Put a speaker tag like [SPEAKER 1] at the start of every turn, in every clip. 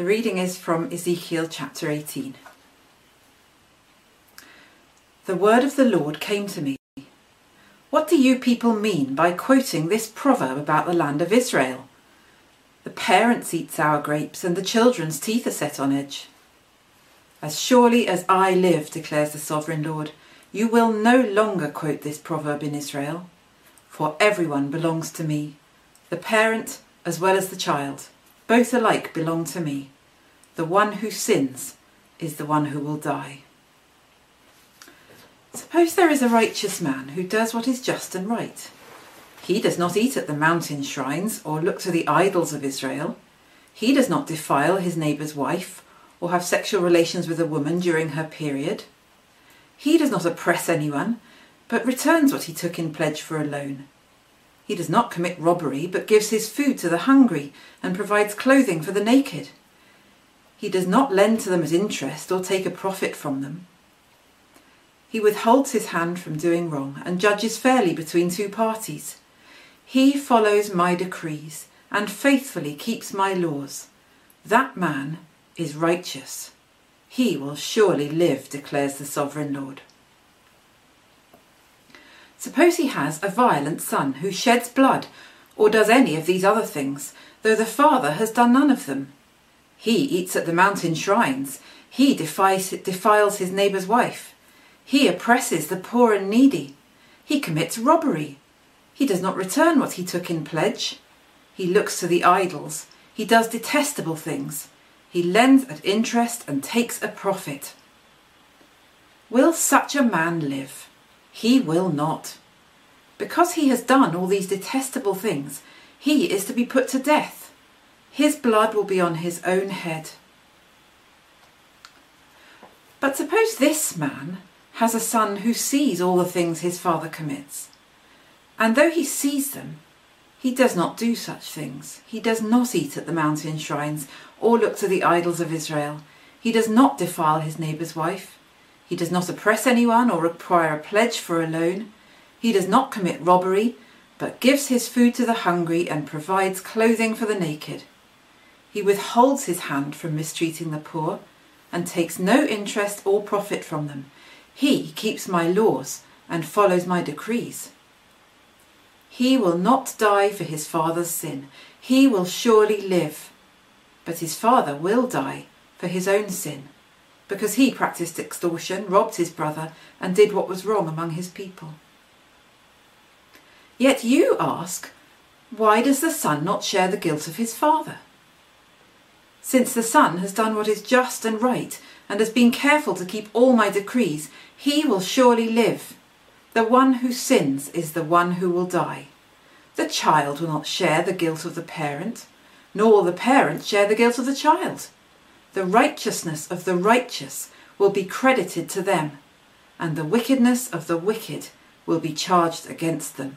[SPEAKER 1] The reading is from Ezekiel chapter 18. The word of the Lord came to me. What do you people mean by quoting this proverb about the land of Israel? The parents eat sour grapes and the children's teeth are set on edge. As surely as I live, declares the sovereign Lord, you will no longer quote this proverb in Israel, for everyone belongs to me, the parent as well as the child. Both alike belong to me. The one who sins is the one who will die. Suppose there is a righteous man who does what is just and right. He does not eat at the mountain shrines or look to the idols of Israel. He does not defile his neighbour's wife or have sexual relations with a woman during her period. He does not oppress anyone, but returns what he took in pledge for a loan. He does not commit robbery, but gives his food to the hungry and provides clothing for the naked. He does not lend to them at interest or take a profit from them. He withholds his hand from doing wrong and judges fairly between two parties. He follows my decrees and faithfully keeps my laws. That man is righteous. He will surely live, declares the sovereign Lord. Suppose he has a violent son who sheds blood or does any of these other things, though the father has done none of them. He eats at the mountain shrines. He defies, defiles his neighbour's wife. He oppresses the poor and needy. He commits robbery. He does not return what he took in pledge. He looks to the idols. He does detestable things. He lends at interest and takes a profit. Will such a man live? He will not. Because he has done all these detestable things, he is to be put to death. His blood will be on his own head. But suppose this man has a son who sees all the things his father commits, and though he sees them, he does not do such things. He does not eat at the mountain shrines or look to the idols of Israel. He does not defile his neighbour's wife. He does not oppress anyone or require a pledge for a loan. He does not commit robbery, but gives his food to the hungry and provides clothing for the naked. He withholds his hand from mistreating the poor and takes no interest or profit from them. He keeps my laws and follows my decrees. He will not die for his father's sin. He will surely live. But his father will die for his own sin, because he practiced extortion, robbed his brother, and did what was wrong among his people. Yet you ask, why does the son not share the guilt of his father? Since the son has done what is just and right, and has been careful to keep all my decrees, he will surely live. The one who sins is the one who will die. The child will not share the guilt of the parent, nor will the parent share the guilt of the child. The righteousness of the righteous will be credited to them, and the wickedness of the wicked will be charged against them.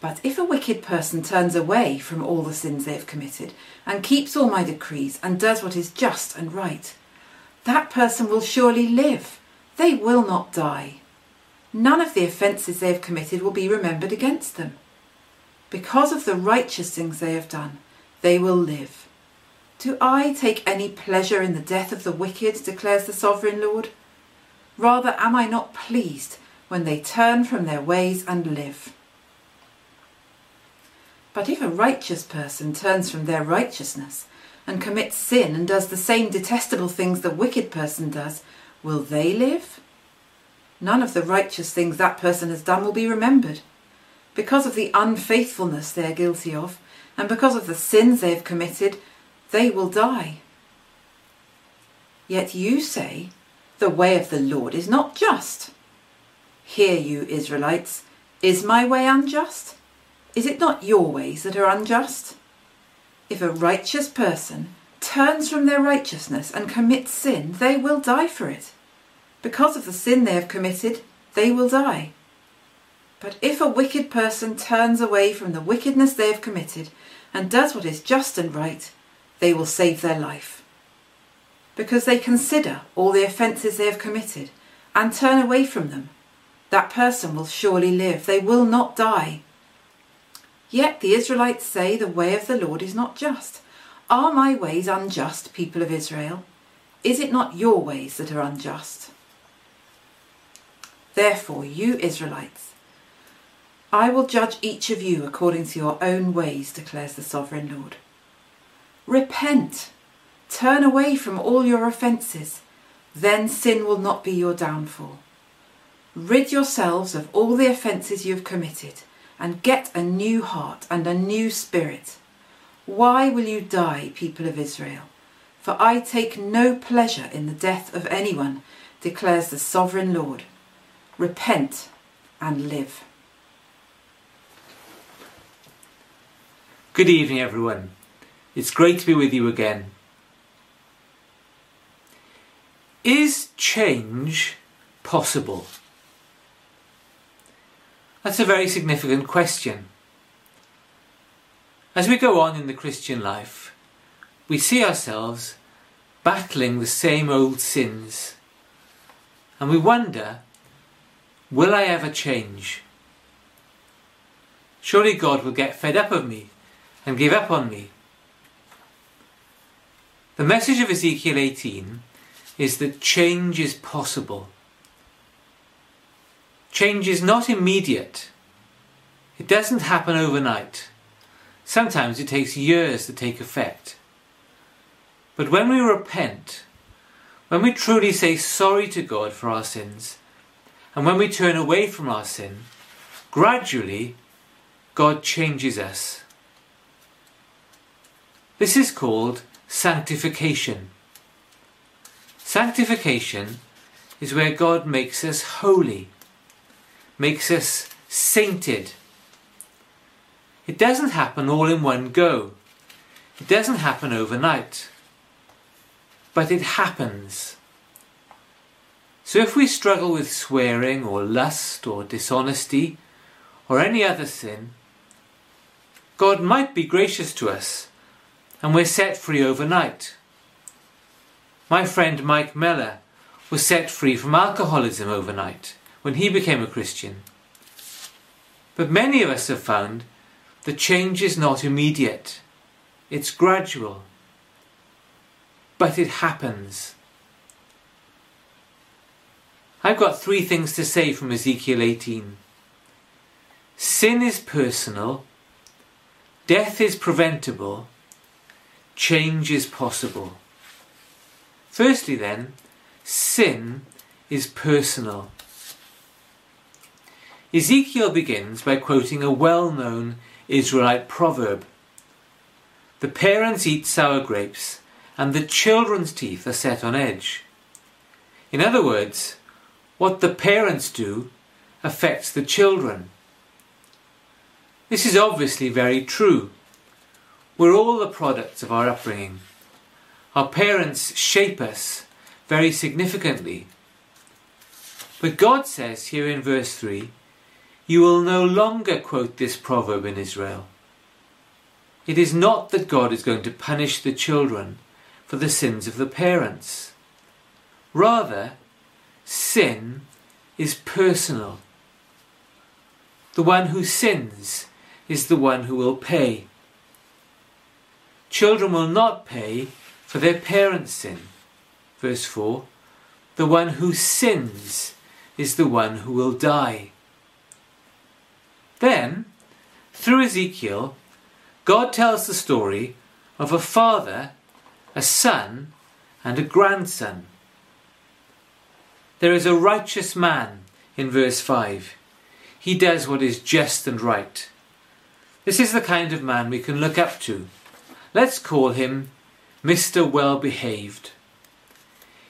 [SPEAKER 1] But if a wicked person turns away from all the sins they have committed, and keeps all my decrees, and does what is just and right, that person will surely live they will not die. None of the offences they have committed will be remembered against them. Because of the righteous things they have done, they will live. Do I take any pleasure in the death of the wicked, declares the sovereign Lord? Rather am I not pleased when they turn from their ways and live. But if a righteous person turns from their righteousness and commits sin and does the same detestable things the wicked person does, will they live? None of the righteous things that person has done will be remembered. Because of the unfaithfulness they are guilty of, and because of the sins they have committed, they will die. Yet you say, The way of the Lord is not just. Hear you, Israelites, is my way unjust? Is it not your ways that are unjust? If a righteous person turns from their righteousness and commits sin, they will die for it. Because of the sin they have committed, they will die. But if a wicked person turns away from the wickedness they have committed and does what is just and right, they will save their life. Because they consider all the offences they have committed and turn away from them, that person will surely live. They will not die. Yet the Israelites say the way of the Lord is not just. Are my ways unjust, people of Israel? Is it not your ways that are unjust? Therefore, you Israelites, I will judge each of you according to your own ways, declares the sovereign Lord. Repent, turn away from all your offences, then sin will not be your downfall. Rid yourselves of all the offences you have committed, and get a new heart and a new spirit. Why will you die, people of Israel? For I take no pleasure in the death of anyone, declares the sovereign Lord. Repent and live.
[SPEAKER 2] Good evening, everyone. It's great to be with you again. Is change possible? That's a very significant question. As we go on in the Christian life, we see ourselves battling the same old sins, and we wonder Will I ever change? Surely God will get fed up of me and give up on me. The message of Ezekiel 18 is that change is possible. Change is not immediate. It doesn't happen overnight. Sometimes it takes years to take effect. But when we repent, when we truly say sorry to God for our sins, and when we turn away from our sin, gradually God changes us. This is called sanctification. Sanctification is where God makes us holy, makes us sainted. It doesn't happen all in one go. It doesn't happen overnight. But it happens. So if we struggle with swearing or lust or dishonesty or any other sin, God might be gracious to us and we're set free overnight. My friend Mike Meller was set free from alcoholism overnight when he became a Christian. But many of us have found the change is not immediate, it's gradual. But it happens. I've got three things to say from Ezekiel 18. Sin is personal, death is preventable, change is possible. Firstly, then, sin is personal. Ezekiel begins by quoting a well known Israelite proverb The parents eat sour grapes, and the children's teeth are set on edge. In other words, what the parents do affects the children. This is obviously very true. We're all the products of our upbringing. Our parents shape us very significantly. But God says here in verse 3 You will no longer quote this proverb in Israel. It is not that God is going to punish the children for the sins of the parents. Rather, sin is personal. The one who sins is the one who will pay. Children will not pay for their parents' sin. Verse 4 The one who sins is the one who will die. Then, through Ezekiel, God tells the story of a father, a son, and a grandson. There is a righteous man in verse 5. He does what is just and right. This is the kind of man we can look up to. Let's call him Mr. Well Behaved.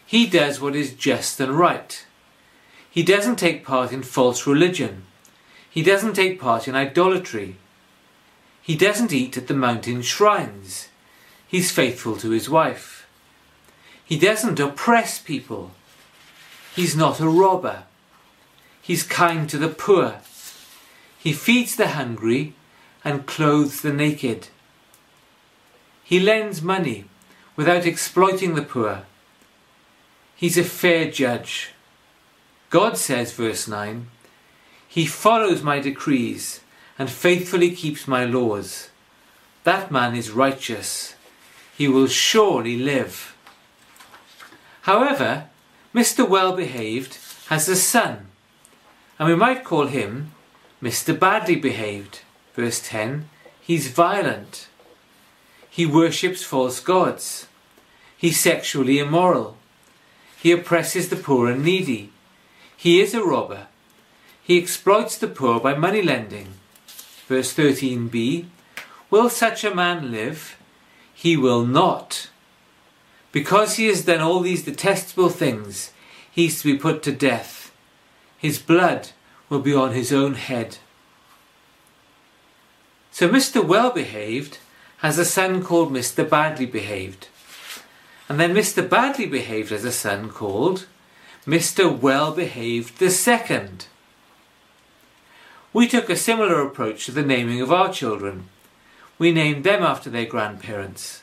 [SPEAKER 2] He does what is just and right. He doesn't take part in false religion. He doesn't take part in idolatry. He doesn't eat at the mountain shrines. He's faithful to his wife. He doesn't oppress people. He's not a robber. He's kind to the poor. He feeds the hungry and clothes the naked. He lends money without exploiting the poor. He's a fair judge. God says, verse 9, He follows my decrees and faithfully keeps my laws. That man is righteous. he will surely live. However, Mr. Well Behaved has a son, and we might call him Mr. Badly Behaved. Verse 10 He's violent. He worships false gods. He's sexually immoral. He oppresses the poor and needy. He is a robber. He exploits the poor by money lending. Verse 13b Will such a man live? He will not. Because he has done all these detestable things, he is to be put to death. His blood will be on his own head. So Mr. Well Behaved has a son called Mr. Badly Behaved. And then Mr. Badly Behaved has a son called Mr. Well Behaved the Second. We took a similar approach to the naming of our children. We named them after their grandparents.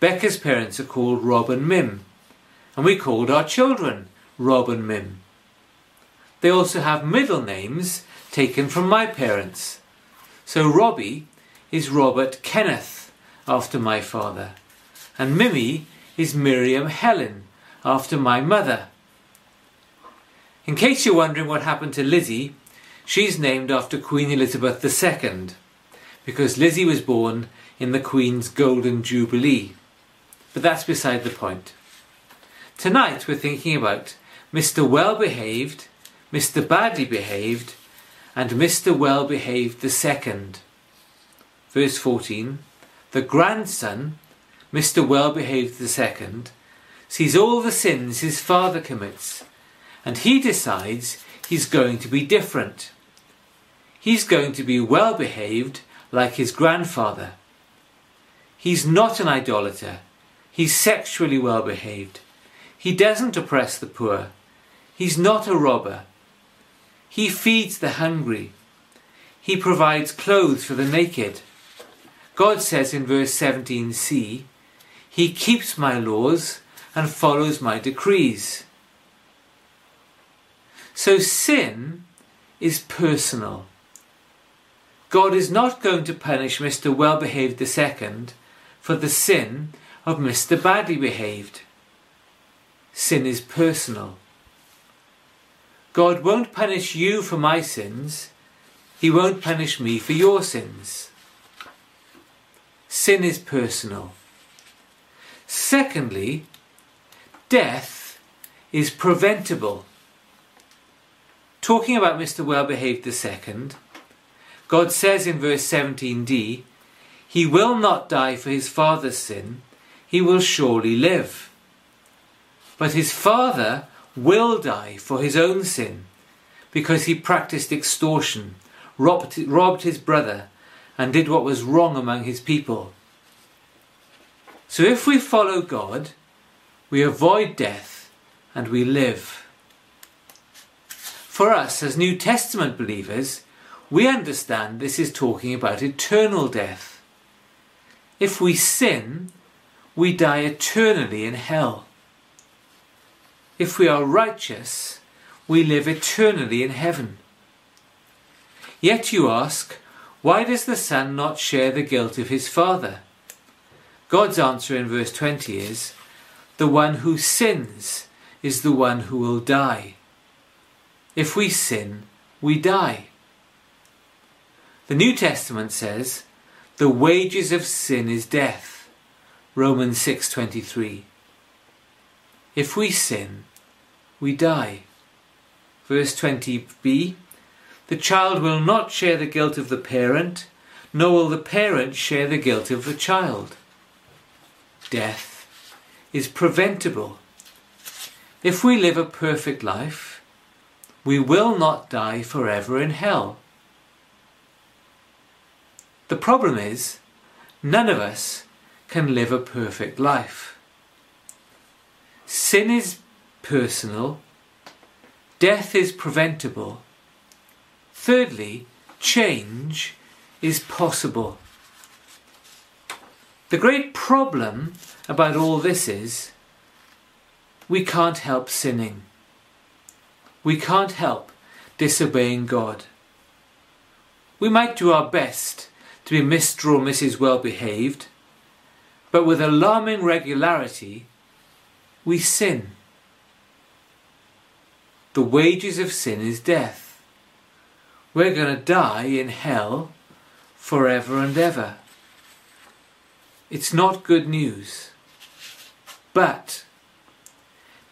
[SPEAKER 2] Becca's parents are called Rob and Mim, and we called our children Rob and Mim. They also have middle names taken from my parents. So Robbie is Robert Kenneth, after my father, and Mimi is Miriam Helen, after my mother. In case you're wondering what happened to Lizzie, she's named after Queen Elizabeth II, because Lizzie was born in the Queen's Golden Jubilee. But that's beside the point. Tonight we're thinking about Mr. Well Behaved, Mr. Badly Behaved, and Mr. Well Behaved Second. Verse 14 The grandson, Mr. Well Behaved Second, sees all the sins his father commits, and he decides he's going to be different. He's going to be well behaved like his grandfather. He's not an idolater. He's sexually well behaved. He doesn't oppress the poor. He's not a robber. He feeds the hungry. He provides clothes for the naked. God says in verse 17c, He keeps my laws and follows my decrees. So sin is personal. God is not going to punish Mr. Well Behaved II for the sin of Mr. Badly Behaved. Sin is personal. God won't punish you for my sins. He won't punish me for your sins. Sin is personal. Secondly, death is preventable. Talking about Mr. Well Behaved II, God says in verse 17d, He will not die for his father's sin, he will surely live. But his father will die for his own sin because he practiced extortion, robbed, robbed his brother, and did what was wrong among his people. So if we follow God, we avoid death and we live. For us, as New Testament believers, we understand this is talking about eternal death. If we sin, we die eternally in hell. If we are righteous, we live eternally in heaven. Yet you ask, why does the Son not share the guilt of his Father? God's answer in verse 20 is, The one who sins is the one who will die. If we sin, we die. The New Testament says, The wages of sin is death. Romans 6:23 if we sin, we die. Verse 20b The child will not share the guilt of the parent, nor will the parent share the guilt of the child. Death is preventable. If we live a perfect life, we will not die forever in hell. The problem is, none of us can live a perfect life. Sin is personal. Death is preventable. Thirdly, change is possible. The great problem about all this is we can't help sinning. We can't help disobeying God. We might do our best to be Mr. or Mrs. Well Behaved, but with alarming regularity, we sin. The wages of sin is death. We're going to die in hell forever and ever. It's not good news. But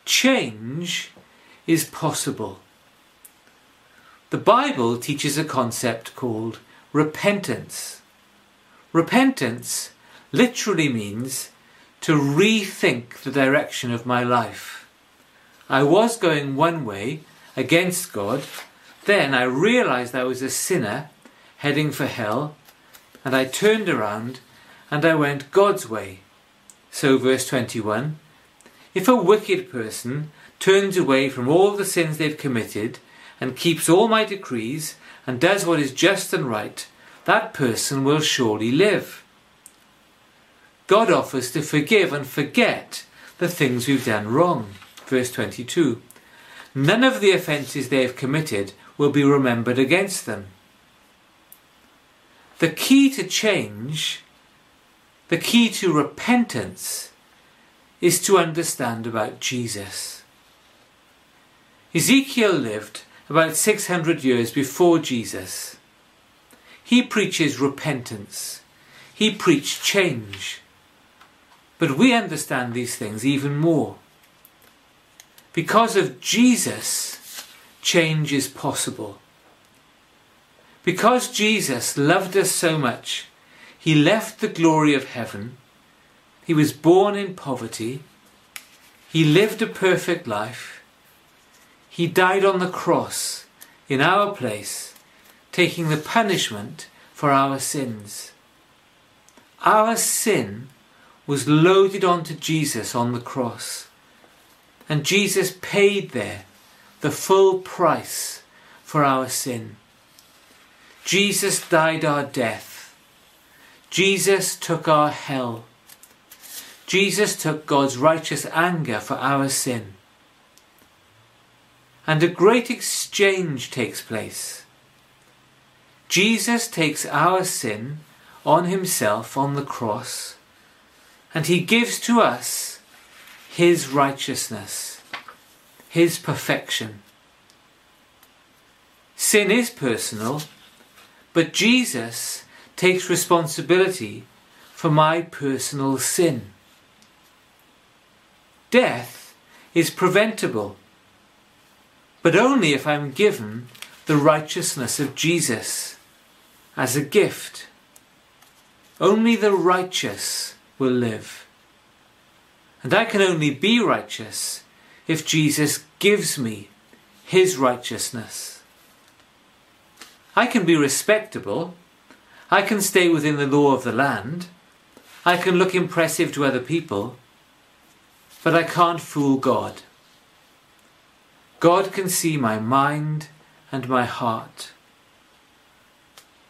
[SPEAKER 2] change is possible. The Bible teaches a concept called repentance. Repentance literally means to rethink the direction of my life. I was going one way against God, then I realized I was a sinner heading for hell, and I turned around and I went God's way. So, verse 21 If a wicked person turns away from all the sins they've committed and keeps all my decrees and does what is just and right, that person will surely live. God offers to forgive and forget the things we've done wrong. Verse 22 None of the offences they have committed will be remembered against them. The key to change the key to repentance is to understand about Jesus. Ezekiel lived about 600 years before Jesus. He preaches repentance. He preached change. But we understand these things even more. Because of Jesus, change is possible. Because Jesus loved us so much, he left the glory of heaven. He was born in poverty. He lived a perfect life. He died on the cross in our place, taking the punishment for our sins. Our sin was loaded onto Jesus on the cross. And Jesus paid there the full price for our sin. Jesus died our death Jesus took our hell. Jesus took God's righteous anger for our sin. And a great exchange takes place. Jesus takes our sin on himself on the cross, and he gives to us his righteousness, his perfection. Sin is personal, but Jesus takes responsibility for my personal sin. Death is preventable, but only if I'm given the righteousness of Jesus as a gift. Only the righteous will live. And I can only be righteous if Jesus gives me his righteousness. I can be respectable I can stay within the law of the land. I can look impressive to other people. But I can't fool God. God can see my mind and my heart.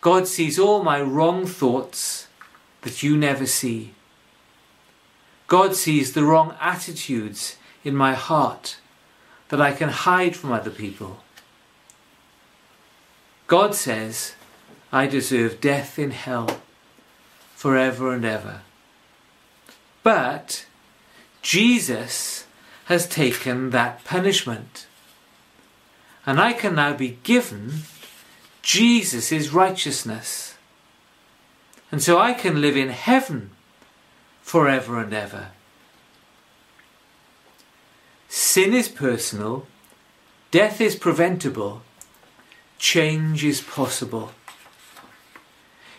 [SPEAKER 2] God sees all my wrong thoughts that you never see. God sees the wrong attitudes in my heart that I can hide from other people. God says, I deserve death in hell forever and ever. But Jesus has taken that punishment. And I can now be given Jesus' righteousness. And so I can live in heaven forever and ever. Sin is personal, death is preventable, change is possible.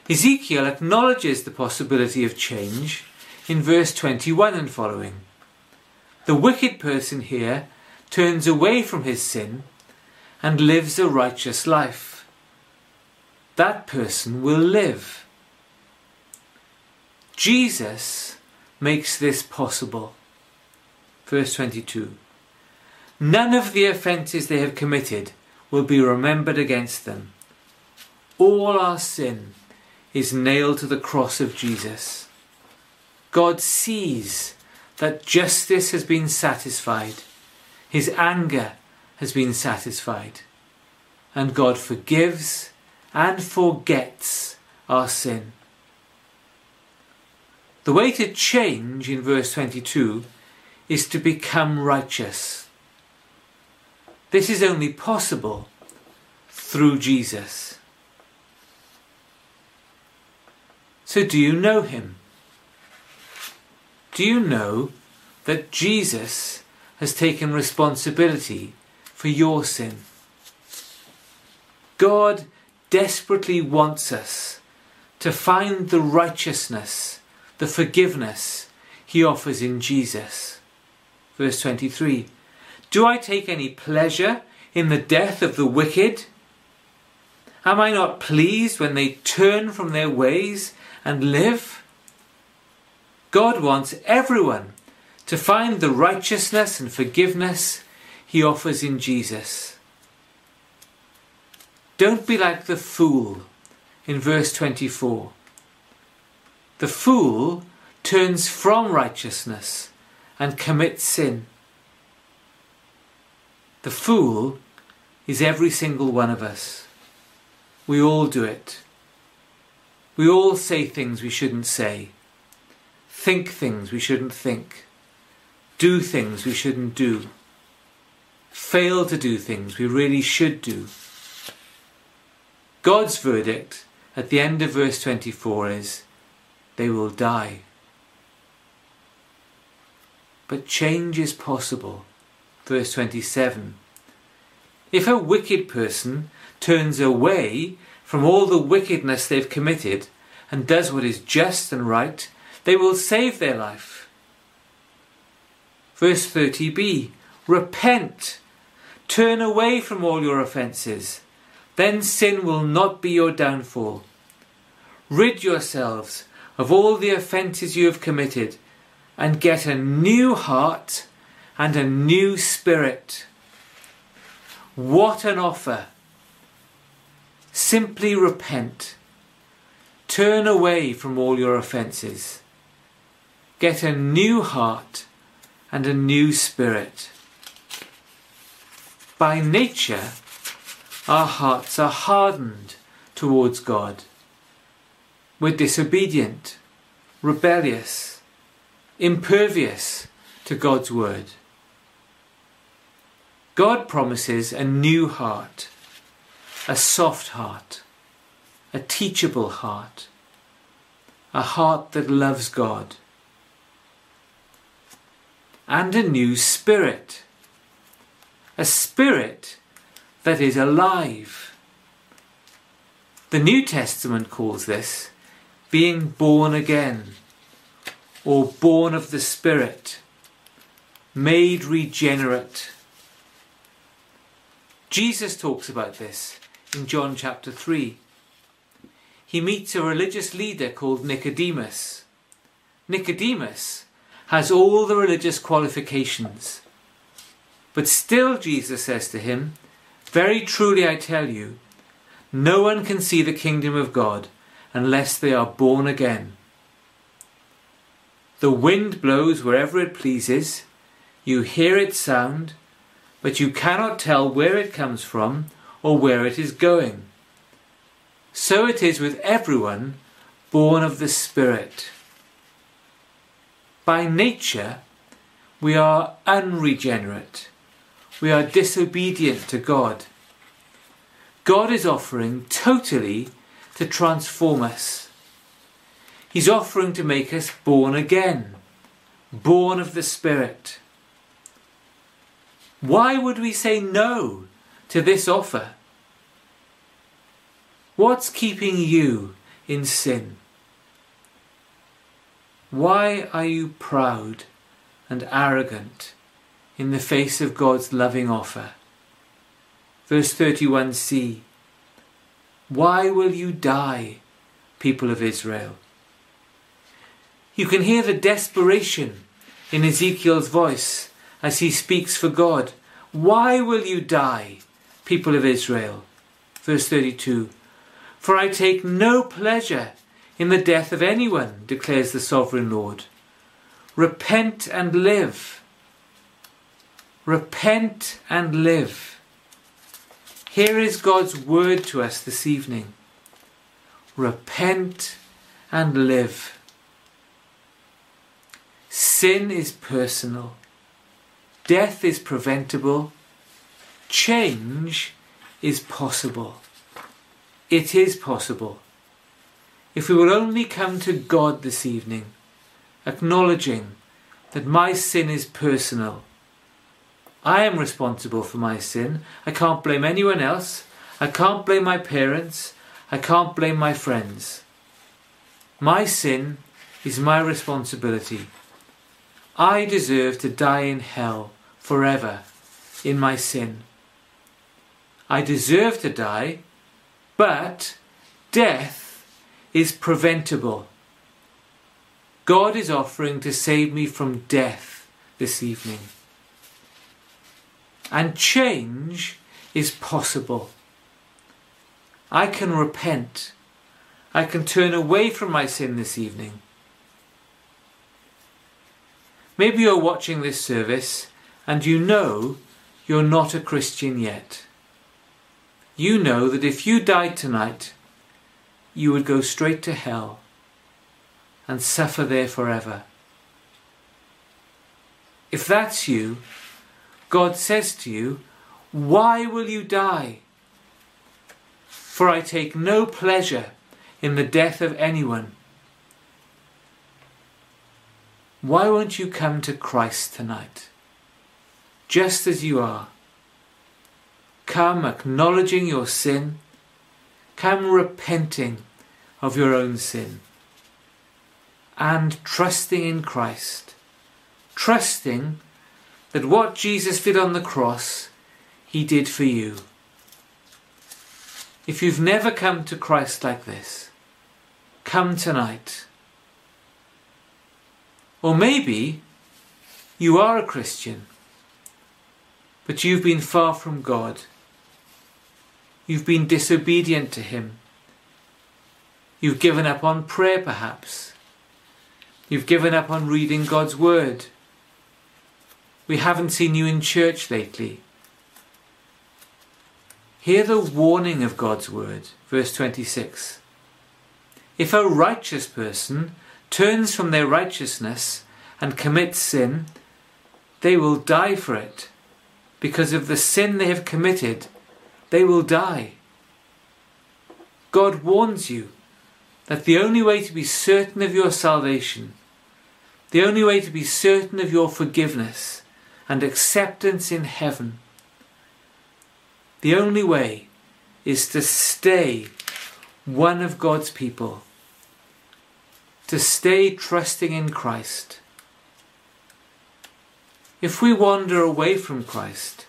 [SPEAKER 2] Ezekiel acknowledges the possibility of change in verse 21 and following. The wicked person here turns away from his sin and lives a righteous life. That person will live. Jesus makes this possible. Verse 22 None of the offences they have committed will be remembered against them. All our sin is nailed to the cross of Jesus. God sees that justice has been satisfied, his anger has been satisfied, and God forgives and forgets our sin. The way to change in verse 22 is to become righteous. This is only possible through Jesus. So, do you know him? Do you know that Jesus has taken responsibility for your sin? God desperately wants us to find the righteousness, the forgiveness he offers in Jesus. Verse 23 Do I take any pleasure in the death of the wicked? Am I not pleased when they turn from their ways and live? God wants everyone to find the righteousness and forgiveness he offers in Jesus. Don't be like the fool in verse 24. The fool turns from righteousness and commits sin. The fool is every single one of us. We all do it. We all say things we shouldn't say, think things we shouldn't think, do things we shouldn't do, fail to do things we really should do. God's verdict at the end of verse 24 is they will die. But change is possible. Verse 27 If a wicked person turns away from all the wickedness they've committed and does what is just and right, they will save their life. Verse 30b Repent, turn away from all your offences, then sin will not be your downfall. Rid yourselves of all the offences you have committed and get a new heart and a new spirit. What an offer! Simply repent. Turn away from all your offences. Get a new heart and a new spirit. By nature, our hearts are hardened towards God. We're disobedient, rebellious, impervious to God's word. God promises a new heart a soft heart, a teachable heart, a heart that loves God, and a new spirit, a spirit that is alive. The New Testament calls this being born again, or born of the Spirit, made regenerate. Jesus talks about this in John chapter 3. He meets a religious leader called Nicodemus. Nicodemus has all the religious qualifications. But still, Jesus says to him, Very truly I tell you, no one can see the kingdom of God unless they are born again. The wind blows wherever it pleases, you hear its sound, but you cannot tell where it comes from or where it is going. So it is with everyone born of the Spirit. By nature, we are unregenerate. We are disobedient to God. God is offering totally to transform us. He's offering to make us born again, born of the Spirit. Why would we say no to this offer? What's keeping you in sin? Why are you proud and arrogant in the face of God's loving offer? Verse 31c Why will you die, people of Israel? You can hear the desperation in Ezekiel's voice as he speaks for God. Why will you die, people of Israel? Verse 32 for I take no pleasure in the death of anyone, declares the sovereign Lord. Repent and live. Repent and live. Here is God's word to us this evening. Repent and live. Sin is personal. Death is preventable. Change is possible. It is possible. If we will only come to God this evening, acknowledging that my sin is personal. I am responsible for my sin. I can't blame anyone else. I can't blame my parents. I can't blame my friends. My sin is my responsibility. I deserve to die in hell forever in my sin. I deserve to die, but death is preventable. God is offering to save me from death this evening. And change is possible. I can repent. I can turn away from my sin this evening. Maybe you're watching this service and you know you're not a Christian yet. You know that if you died tonight, you would go straight to hell and suffer there forever. If that's you, God says to you, Why will you die? For I take no pleasure in the death of anyone. Why won't you come to Christ tonight? Just as you are. Come acknowledging your sin. Come repenting of your own sin. And trusting in Christ. Trusting that what Jesus did on the cross, he did for you. If you've never come to Christ like this, come tonight. Or maybe you are a Christian, but you've been far from God. You've been disobedient to Him. You've given up on prayer, perhaps. You've given up on reading God's Word. We haven't seen you in church lately. Hear the warning of God's Word, verse 26. If a righteous person turns from their righteousness and commits sin, they will die for it. Because of the sin they have committed, they will die. God warns you that the only way to be certain of your salvation, the only way to be certain of your forgiveness and acceptance in heaven, the only way is to stay one of God's people to stay trusting in Christ. If we wander away from Christ,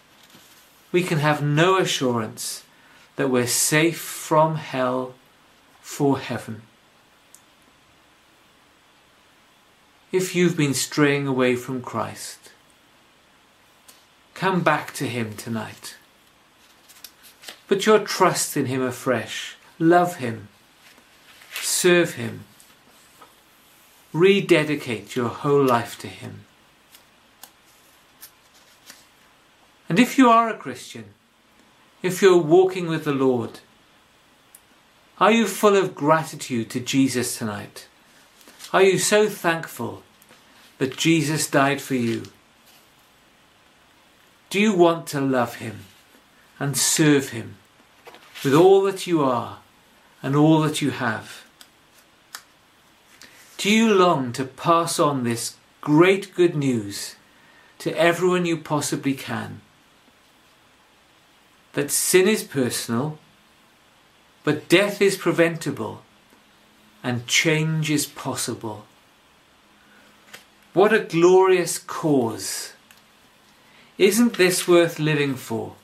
[SPEAKER 2] we can have no assurance that we're safe from hell for heaven. If you've been straying away from Christ, come back to Him tonight. Put your trust in Him afresh. Love Him. Serve Him rededicate your whole life to Him. And if you are a Christian, if you're walking with the Lord, are you full of gratitude to Jesus tonight? Are you so thankful that Jesus died for you? Do you want to love Him and serve Him with all that you are and all that you have? Do you long to pass on this great good news to everyone you possibly can? That sin is personal, but death is preventable and change is possible. What a glorious cause! Isn't this worth living for?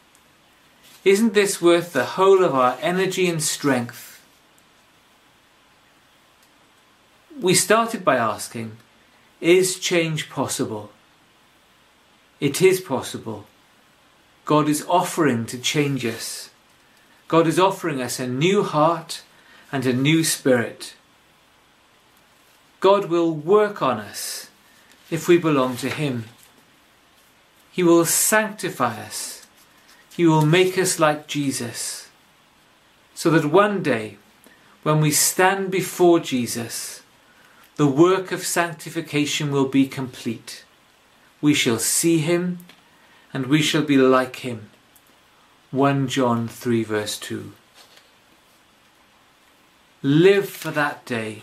[SPEAKER 2] Isn't this worth the whole of our energy and strength? we started by asking, is change possible? It is possible. God is offering to change us. God is offering us a new heart and a new spirit. God will work on us if we belong to Him. He will sanctify us. He will make us like Jesus. So that one day, when we stand before Jesus, the work of sanctification will be complete. We shall see him and we shall be like him. 1 John 3 verse 2. Live for that day.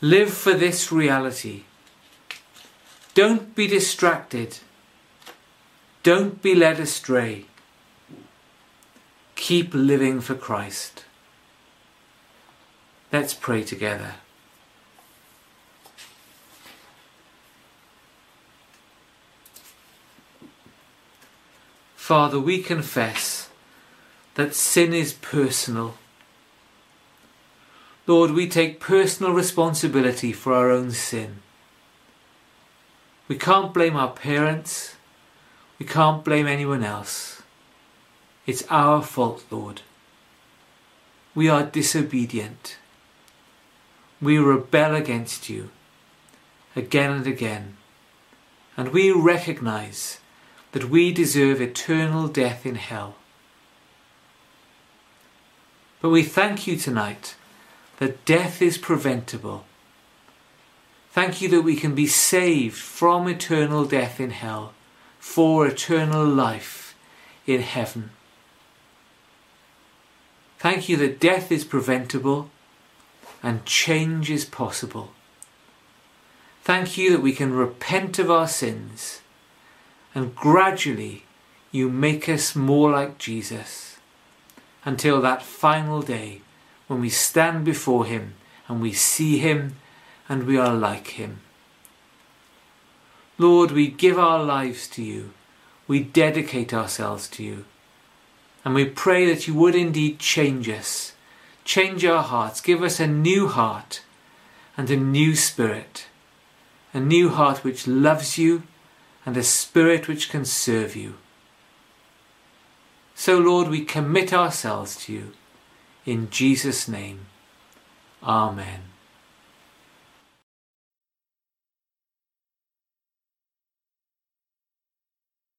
[SPEAKER 2] Live for this reality. Don't be distracted. Don't be led astray. Keep living for Christ. Let's pray together. Father, we confess that sin is personal. Lord, we take personal responsibility for our own sin. We can't blame our parents. We can't blame anyone else. It's our fault, Lord. We are disobedient. We rebel against you again and again. And we recognize that we deserve eternal death in hell. But we thank you tonight that death is preventable. Thank you that we can be saved from eternal death in hell for eternal life in heaven. Thank you that death is preventable and change is possible. Thank you that we can repent of our sins and gradually you make us more like Jesus until that final day when we stand before Him and we see Him and we are like Him. Lord, we give our lives to you. We dedicate ourselves to you. And we pray that you would indeed change us, change our hearts, give us a new heart and a new spirit, a new heart which loves you and a spirit which can serve you. So, Lord, we commit ourselves to you. In Jesus' name, Amen.